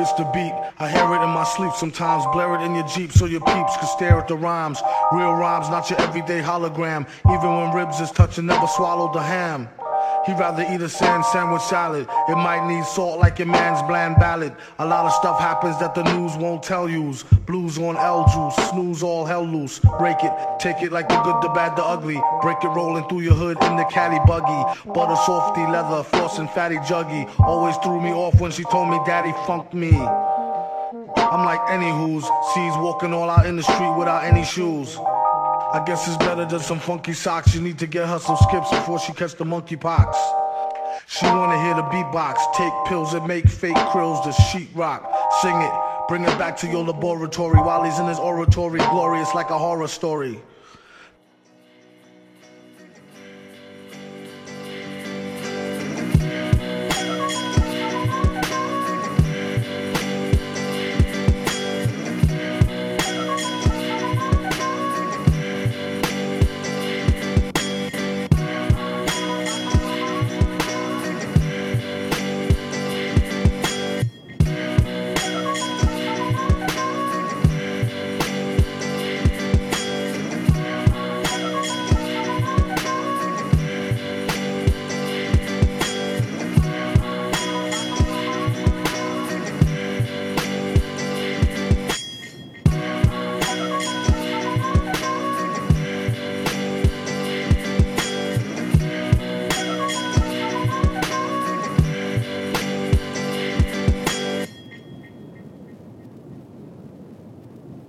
It's the beat. I hear it in my sleep. Sometimes blare it in your Jeep so your peeps can stare at the rhymes. Real rhymes, not your everyday hologram. Even when ribs is touching, never swallow the ham. He'd rather eat a sand sandwich salad. It might need salt like your man's bland ballad. A lot of stuff happens that the news won't tell yous. Blues on L juice, snooze all hell loose. Break it, take it like the good, the bad, the ugly. Break it rolling through your hood in the caddy buggy. Butter softy leather, floss and fatty juggy. Always threw me off when she told me daddy funked me. I'm like any who's sees walking all out in the street without any shoes. I guess it's better than some funky socks. You need to get her some skips before she catch the monkeypox. She wanna hear the beatbox, take pills and make fake krills to sheetrock. Sing it, bring it back to your laboratory while he's in his oratory, glorious like a horror story.